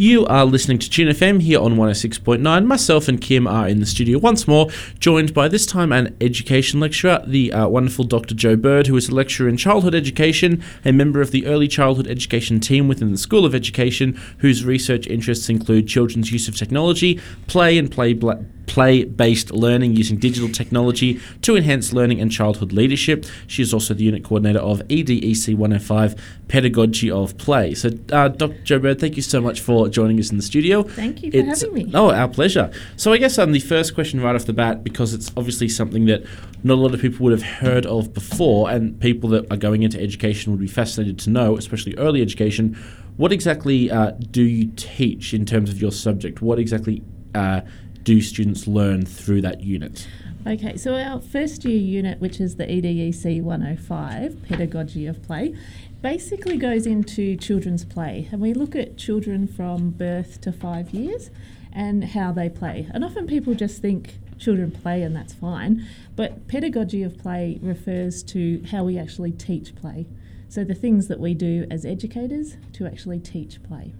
You are listening to Tune FM here on 106.9. Myself and Kim are in the studio once more, joined by this time an education lecturer, the uh, wonderful Dr. Joe Bird, who is a lecturer in childhood education, a member of the early childhood education team within the School of Education, whose research interests include children's use of technology, play and play. Bla- play based learning using digital technology to enhance learning and childhood leadership. She is also the unit coordinator of EDEC 105 Pedagogy of Play. So, uh, Dr. Joe Bird, thank you so much for joining us in the studio. Thank you for it's, having me. Oh, our pleasure. So, I guess um, the first question right off the bat, because it's obviously something that not a lot of people would have heard of before, and people that are going into education would be fascinated to know, especially early education. What exactly uh, do you teach in terms of your subject? What exactly uh, do students learn through that unit? Okay, so our first year unit, which is the EDEC 105, Pedagogy of Play, basically goes into children's play. And we look at children from birth to five years and how they play. And often people just think children play and that's fine, but pedagogy of play refers to how we actually teach play. So the things that we do as educators to actually teach play.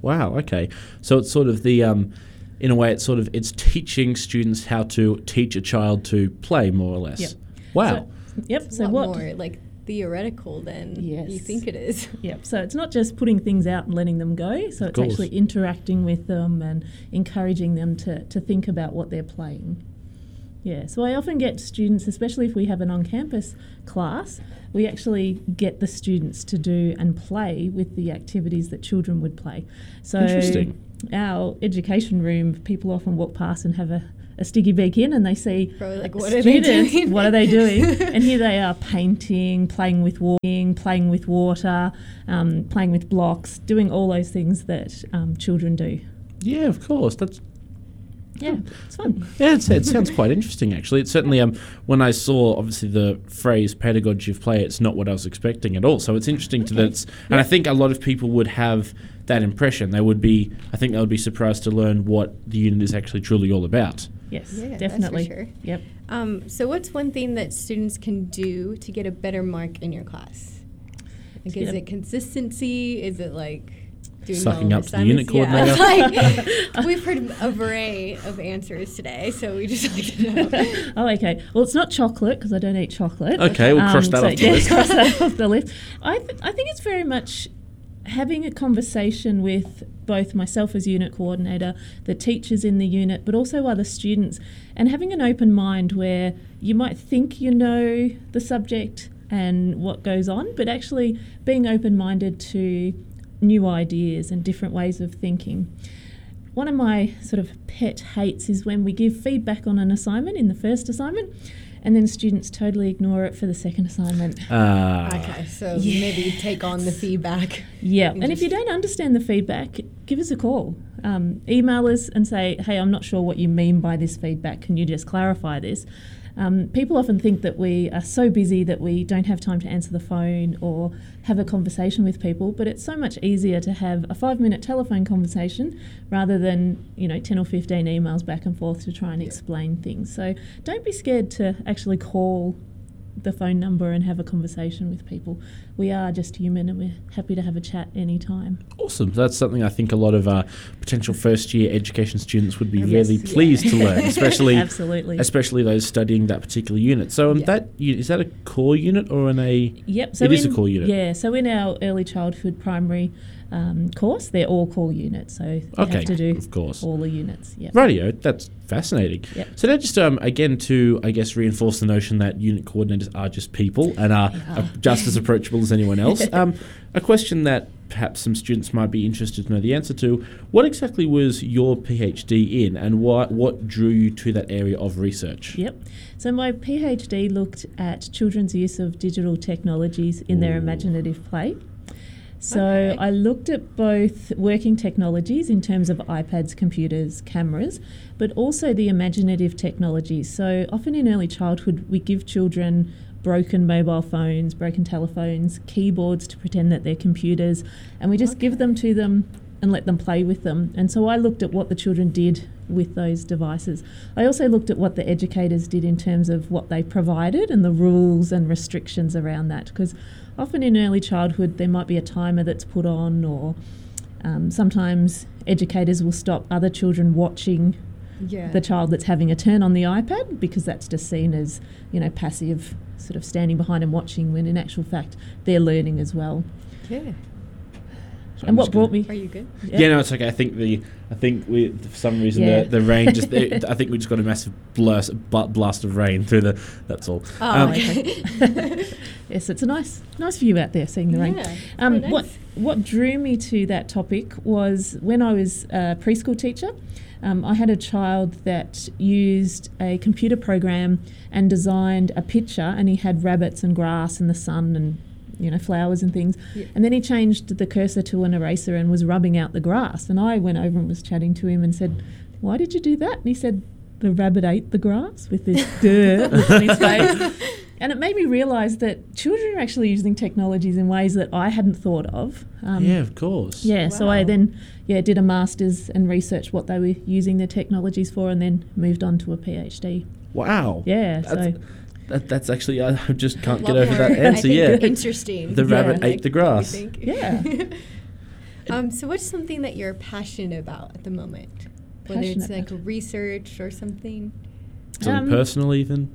Wow, okay. So it's sort of the. Um, in a way, it's sort of it's teaching students how to teach a child to play more or less. Yep. Wow. So, yep. It's so what more like theoretical than yes. you think it is. Yep. So it's not just putting things out and letting them go. So it's actually interacting with them and encouraging them to, to think about what they're playing. Yeah, so I often get students, especially if we have an on campus class, we actually get the students to do and play with the activities that children would play. So Interesting our education room, people often walk past and have a, a sticky beak in and they see like, what students, are they doing? what are they doing? and here they are painting, playing with walking, playing with water, um, playing with blocks, doing all those things that um, children do. Yeah, of course. That's yeah, it's fun. Yeah, it's, it sounds quite interesting actually. It certainly um when I saw obviously the phrase pedagogy of play, it's not what I was expecting at all. So it's interesting okay. to that. It's, and I think a lot of people would have that impression. They would be, I think, they would be surprised to learn what the unit is actually truly all about. Yes, yeah, definitely. sure. Yep. Um, so, what's one thing that students can do to get a better mark in your class? Like, is it consistency? Is it like doing sucking well up to the unit coordinator? Yeah, like, we've heard a array of answers today, so we just like to know. oh, okay. Well, it's not chocolate because I don't eat chocolate. Okay, we'll um, cross that so off the yeah, list. cross that off the list. I, th- I think it's very much having a conversation with both myself as unit coordinator, the teachers in the unit, but also other students, and having an open mind where you might think you know the subject and what goes on, but actually being open minded to new ideas and different ways of thinking. One of my sort of pet hates is when we give feedback on an assignment in the first assignment and then students totally ignore it for the second assignment. Uh, okay, so yes. maybe take on the feedback. Yeah, and if you don't understand the feedback, give us a call. Um, email us and say, hey, I'm not sure what you mean by this feedback. Can you just clarify this? Um, people often think that we are so busy that we don't have time to answer the phone or have a conversation with people, but it's so much easier to have a five minute telephone conversation rather than, you know, 10 or 15 emails back and forth to try and explain things. So don't be scared to actually call the phone number and have a conversation with people. We are just human and we're happy to have a chat anytime. Awesome. That's something I think a lot of uh, potential first year education students would be yes, really yeah. pleased to learn, especially Absolutely. especially those studying that particular unit. So um, yep. that is that a core unit or an a Yep. So it in, is a core unit. Yeah, so in our early childhood primary um, course, they're all core units, so you okay, have to do of course. all the units. Yep. Radio, that's fascinating. Yep. So now just um, again to I guess reinforce the notion that unit coordinators are just people and are, are just as approachable as anyone else. um, a question that perhaps some students might be interested to know the answer to: What exactly was your PhD in, and what what drew you to that area of research? Yep. So my PhD looked at children's use of digital technologies in Ooh. their imaginative play. So okay. I looked at both working technologies in terms of iPads, computers, cameras, but also the imaginative technologies. So often in early childhood, we give children broken mobile phones, broken telephones, keyboards to pretend that they're computers, and we just okay. give them to them and let them play with them. And so I looked at what the children did with those devices. I also looked at what the educators did in terms of what they provided and the rules and restrictions around that because often in early childhood there might be a timer that's put on or Um, sometimes educators will stop other children watching Yeah. the child that's having a turn on the iPad because that's just seen as you know passive, sort of standing behind and watching. When in actual fact they're learning as well. yeah. So I'm and what brought me? Are you good? Yeah. no, it's okay. I think the I think we for some reason Yeah. the, the rain just it, I think we just got a massive blast bu- blast of rain through the. That's all. Oh, Um, okay. Yes, it's a nice nice view out there seeing the rain. Um, very What what drew me to that topic was when I was a preschool teacher. Um, I had a child that used a computer program and designed a picture, and he had rabbits and grass and the sun and you know flowers and things. Yeah. And then he changed the cursor to an eraser and was rubbing out the grass. And I went over and was chatting to him and said, "Why did you do that?" And he said, "The rabbit ate the grass with this dirt on his face." And it made me realise that children are actually using technologies in ways that I hadn't thought of. Um, yeah, of course. yeah, so I then yeah did a masters and researched what they were using their technologies for, and then moved on to a PhD. Wow. Yeah, That's, so that, that's actually I just can't A get lot over that more, I answer. think, Yeah. Interesting. The rabbit Yeah. ate the grass. you think. Yeah. um, so what's something that you're passionate about at the moment? Whether it's like research or something. Something Um, personal even.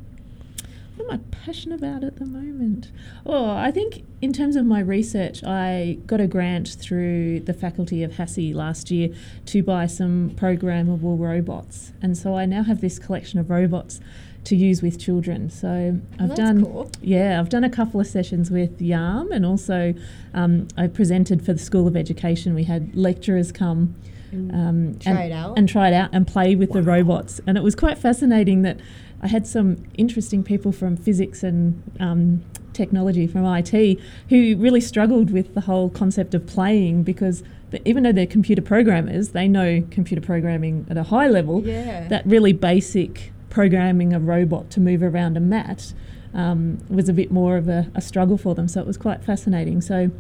What am I passionate about at the moment? Oh, I think in terms of my research, I got a grant through the faculty of HASSE last year to buy some programmable robots. And so I now have this collection of robots to use with children. So I've that's done cool. yeah, I've done a couple of sessions with YARM and also um, I presented for the School of Education. We had lecturers come um, try and, it out. and try it out and play with the robots. And it was quite fascinating that I had some interesting people from physics and um, technology from IT who really struggled with the whole concept of playing because the, even though they're computer programmers, they know computer programming at a high level. yeah. That really basic programming a robot to move around a mat um, was a bit more of a, a struggle for them. So it was quite fascinating. So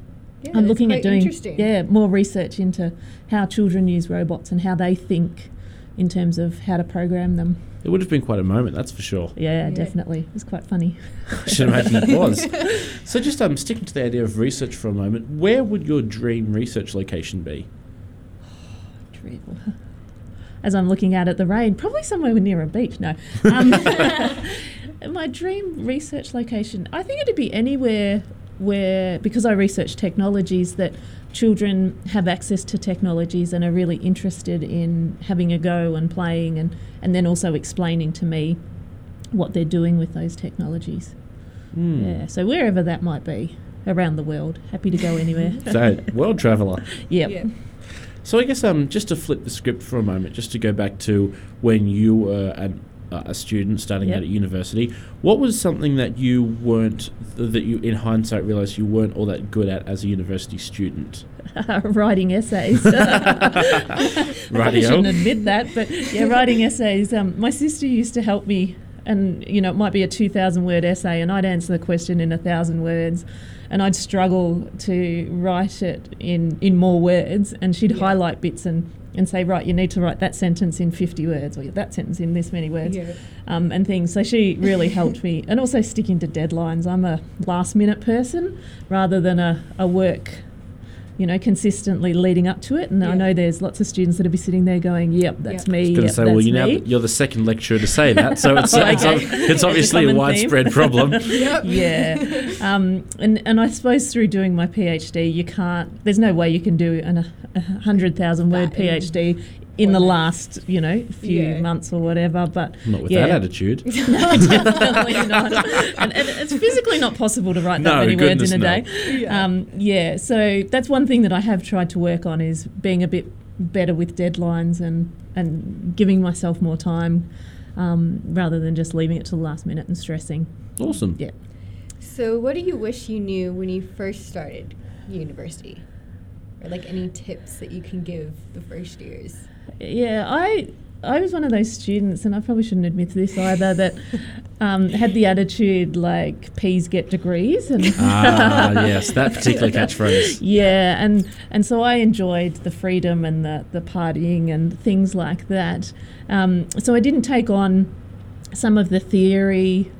yeah, I'm looking at doing yeah more research into how children use robots and how they think in terms of how to program them. It would have been quite a moment, that's for sure. Yeah, Yeah. definitely. It was quite funny. I should imagine it was. So just um, sticking to the idea of research for a moment, where would your dream research location be? Dream, As I'm looking out at the rain, probably somewhere near a beach. No. Um, my dream research location, I think it'd be anywhere where, because I research technologies, that children have access to technologies and are really interested in having a go and playing and, and then also explaining to me what they're doing with those technologies. Hmm. Yeah, so wherever that might be around the world, happy to go anywhere. So, world traveller. yep. Yeah. So I guess um, just to flip the script for a moment, just to go back to when you were an, uh, a student starting Yep. out at university, what was something that you weren't that you in hindsight realised you weren't all that good at as a university student? writing essays. I shouldn't admit that, but yeah, writing essays. Um, my sister used to help me, and you know, it might be a two thousand word essay, and I'd answer the question in a thousand words, and I'd struggle to write it in in more words, and she'd Yeah. highlight bits and. And say, right, you need to write that sentence in 50 words, or that sentence in this many words Yeah. um, and things. So she really helped me, and also sticking to deadlines. I'm a last minute person rather than a, a work, you know, consistently leading up to it. And Yeah. I know there's lots of students that'll be sitting there going, "Yep, that's Yep. me. I was going Yep, to say, well, you now you're the second lecturer to say that, so it's Oh, it's, okay. ob- it's It's a obviously a widespread theme. problem. Yep. yeah, um, and and I suppose through doing my PhD, you can't. There's no way you can do an, a hundred thousand word That in PhD in the last, you know, few Yeah. months or whatever. But Not with yeah. that attitude. no, definitely not. And, and it's physically not possible to write that No, many words in a goodness, day. Yeah. Um, yeah, so that's one thing that I have tried to work on is being a bit better with deadlines and, and giving myself more time um, rather than just leaving it to the last minute and stressing. Awesome. Yeah. So, what do you wish you knew when you first started university? Or like any tips that you can give the first years? Yeah, I I was one of those students, and I probably shouldn't admit to this either, that um, had the attitude like peas get degrees, and Ah, yes, that particular catchphrase. Yeah, and and so I enjoyed the freedom and the the partying and things like that. Um, so I didn't take on some of the theory.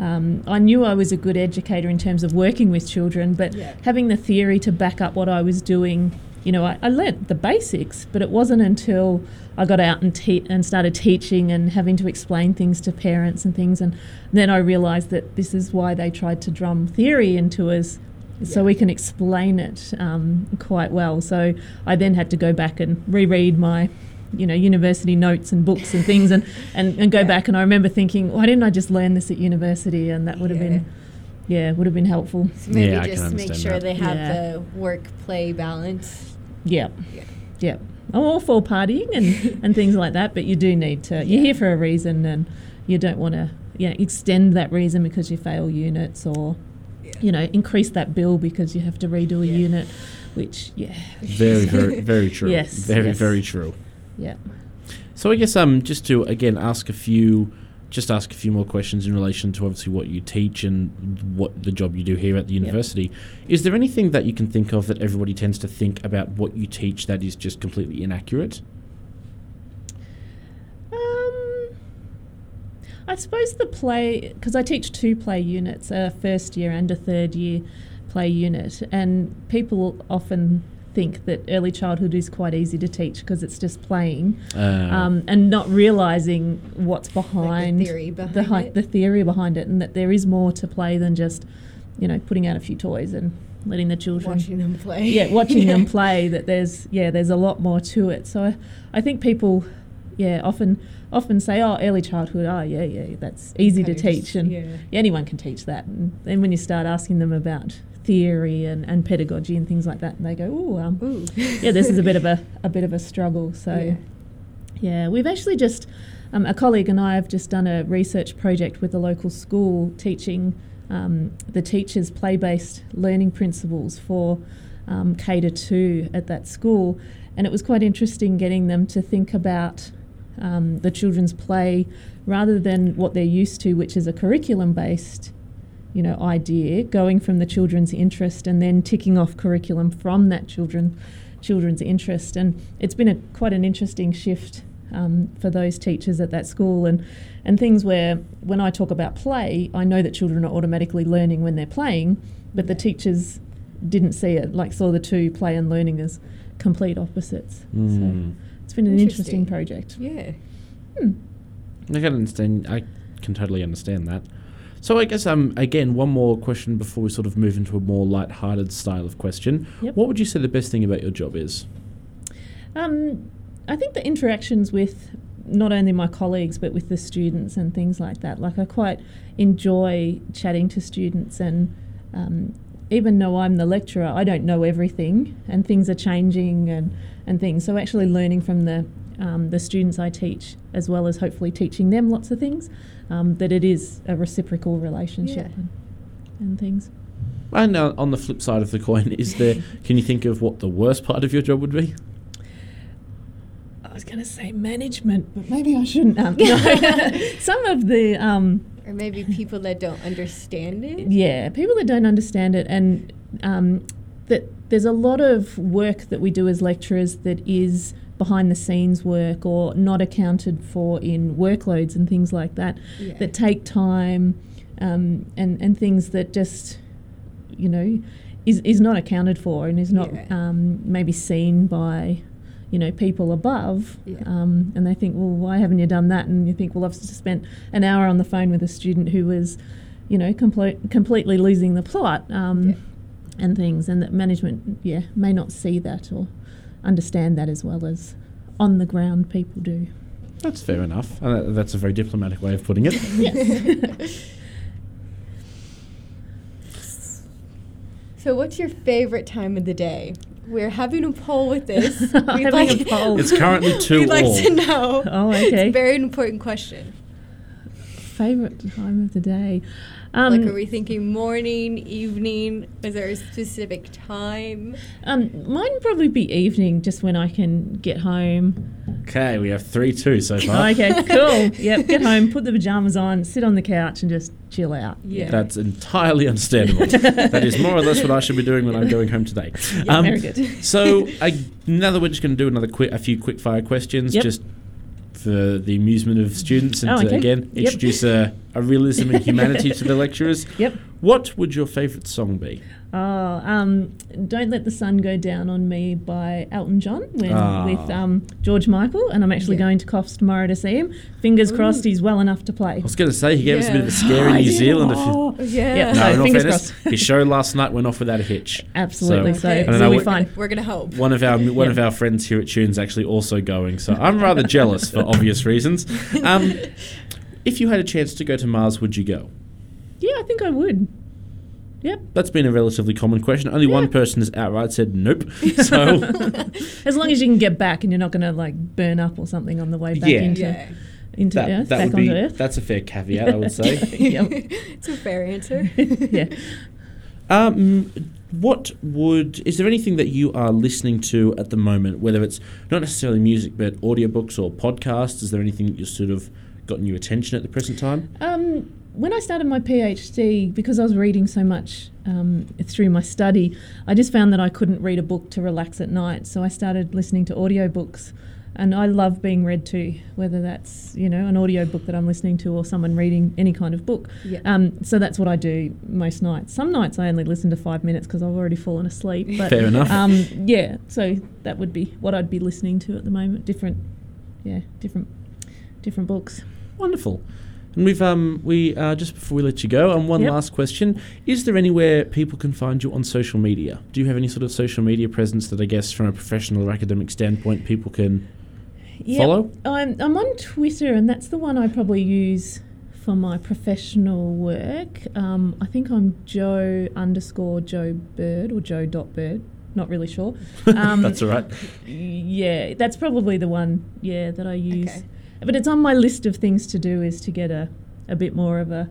Um, I knew I was a good educator in terms of working with children, but Yeah. having the theory to back up what I was doing you know, I, I learnt the basics, but it wasn't until I got out and te- and started teaching and having to explain things to parents and things, and then I realised that this is why they tried to drum theory into us. So Yeah. we can explain it um, quite well. So I then had to go back and reread my, you know, university notes and books and things, and, and, and go Yeah. back. And I remember thinking, why didn't I just learn this at university? And that would have Yeah. been, yeah, would have been helpful. So maybe Yeah, I can just make sure that. they have Yeah. the work play balance. Yeah. Yeah. Yeah. I'm all for partying and, and things like that, but you do need to, you're Yeah. here for a reason and you don't want to yeah, extend that reason because you fail units or, Yeah. you know, increase that bill because you have to redo a Yeah. unit, which, yeah, Very, very, very true. Yes, Very, yes. very true. yeah. So I guess um just to again ask a few just ask a few more questions in relation to obviously what you teach and what the job you do here at the university. Is there anything that you can think of that everybody tends to think about what you teach that is just completely inaccurate? Um, I suppose the play, because I teach two play units, a first year and a third year play unit, and people often think that early childhood is quite easy to teach because it's just playing, Uh, um, and not realizing what's Like behind the theory behind the, hi- it. the theory behind it, and that there is more to play than just, you know, putting out a few toys and letting the children Watching them play. yeah, watching them play that there's yeah, there's a lot more to it. So I, I think people yeah, often often say, Oh, early childhood, oh yeah, yeah, that's easy to Kinda teach just- and yeah. anyone can teach that. And then when you start asking them about theory and, and pedagogy and things like that, and they go, Oh, um, yeah, this is a bit of a, a bit of a struggle. So Yeah. yeah, we've actually just, um, a colleague and I have just done a research project with the local school teaching um, the teachers play based learning principles for um, K to 2 at that school. And it was quite interesting getting them to think about um, the children's play rather than what they're used to, which is a curriculum based you know idea going from the children's interest and then ticking off curriculum from that children children's interest and it's been a quite an interesting shift um, for those teachers at that school and and things where when I talk about play I know that children are automatically learning when they're playing but the teachers didn't see it like saw the two play and learning as complete opposites mm. so it's been an interesting Interesting. project Yeah. I can understand. I can totally understand that. So I guess um again one more question before we sort of move into a more light-hearted style of question. Yep. What would you say the best thing about your job is? Um, I think the interactions with not only my colleagues but with the students and things like that. Like I quite enjoy chatting to students, and um, even though I'm the lecturer, I don't know everything, and things are changing and and things. So actually learning from the um, the students I teach, as well as hopefully teaching them lots of things, um, that it is a reciprocal relationship Yeah. and, and things. And uh, on the flip side of the coin, is there? Can you think of what the worst part of your job would be? I was going to say management, but maybe I shouldn't. Um, no. Some of the um, Or maybe people that don't understand it. Yeah, people that don't understand it, and um, that there's a lot of work that we do as lecturers that is behind the scenes work or not accounted for in workloads and things like that Yeah. that take time um, and and things that just you know is is not accounted for and is not Yeah. um, maybe seen by you know people above Yeah. um, and they think well why haven't you done that and you think well I've just spent an hour on the phone with a student who was you know complete, completely losing the plot um, and things and that management yeah may not see that or understand that as well as on the ground people do That's fair enough. Uh, that's a very diplomatic way of putting it. yes So, what's your favorite time of the day? We're having a poll with this. Having a poll. It's currently two We'd like all. to know. oh It's okay a very important question. favorite time of the day um, like, are we thinking morning, evening? Is there a specific time? um, mine would probably be evening just when I can get home Okay, we have three two so far. okay cool yep get home put the pajamas on sit on the couch and just chill out Yeah. That's entirely understandable. that is more or less what I should be doing when I'm going home today. Um, very good. so I, now that we're just going to do another quick, a few quick fire questions, Yep. just for the amusement of students, and Oh, to okay. again Yep. introduce a, a realism and humanity to the lecturers. yep What would your favourite song be? Oh, um, Don't Let the Sun Go Down on Me by Elton John when, Ah. with um, George Michael. And I'm actually Yeah. going to Coffs tomorrow to see him. Fingers crossed he's well enough to play. I was going to say he gave us a bit of a Yeah. scary New Zealand. Oh, Yeah. Yeah. No, So, in fingers fairness, crossed. his show last night went off without a hitch. Absolutely. So, Okay. I don't we'll know be fine. We're gonna help. One of our one Yeah. of our friends here at Tunes actually also going, so I'm rather jealous for obvious reasons. Um, if you had a chance to go to Mars, would you go? Yeah, I think I would. Yep. That's been a relatively common question. Only one person has outright said nope. So As long as you can get back and you're not going to like burn up or something on the way back Yeah. into, Yeah. into that, Earth, that back would be onto Earth. that's a fair caveat, I would say. Yep. it's a fair answer. yeah. Um, what would is there anything that you are listening to at the moment, whether it's not necessarily music but audiobooks or podcasts? Is there anything that you've sort of gotten your attention at the present time? Um, when I started my PhD, because I was reading so much um, through my study, I just found that I couldn't read a book to relax at night. So I started listening to audiobooks. And I love being read to, whether that's, you know, an audiobook that I'm listening to or someone reading any kind of book. Yeah. Um, so that's what I do most nights. Some nights I only listen to five minutes because I've already fallen asleep. But Fair enough. um, yeah, so that would be what I'd be listening to at the moment. Different, yeah, different, different books. Wonderful. And we've um we uh, just before we let you go, and one Yep. last question: Is there anywhere people can find you on social media? Do you have any sort of social media presence that I guess, from a professional or academic standpoint, people can Yep. follow? I'm, I'm on Twitter, and that's the one I probably use for my professional work. Um, I think I'm Joe underscore Joe Bird or Joe dot Bird. Not really sure. Um, That's all right. Yeah, that's probably the one. Yeah, that I use. Okay. But it's on my list of things to do is to get a, a bit more of a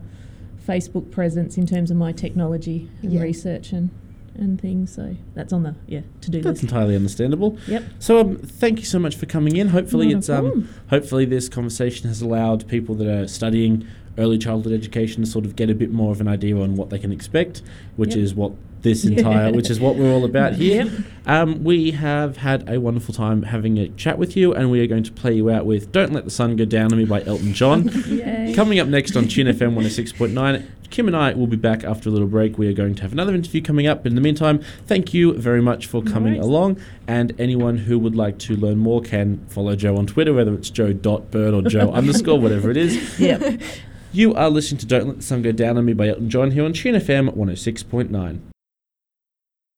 Facebook presence in terms of my technology and Yeah. research and and things. So that's on the yeah to do list. That's list. entirely understandable. Yep. So um, thank you so much for coming in. Hopefully, Not it's um, hopefully this conversation has allowed people that are studying early childhood education to sort of get a bit more of an idea on what they can expect, which Yep. is what this entire, which is what we're all about here. Yep. Um, we have had a wonderful time having a chat with you, and we are going to play you out with "Don't Let the Sun Go Down on Me" by Elton John. Coming up next on Tune FM 106.9, Kim and I will be back after a little break. We are going to have another interview coming up. In the meantime, thank you very much for coming worries. along. And anyone who would like to learn more can follow Joe on Twitter, whether it's joe.bird or joe underscore, whatever it is. Yep. You are listening to Don't Let the Sun Go Down on Me by Elton John here on Tune FM 106.9.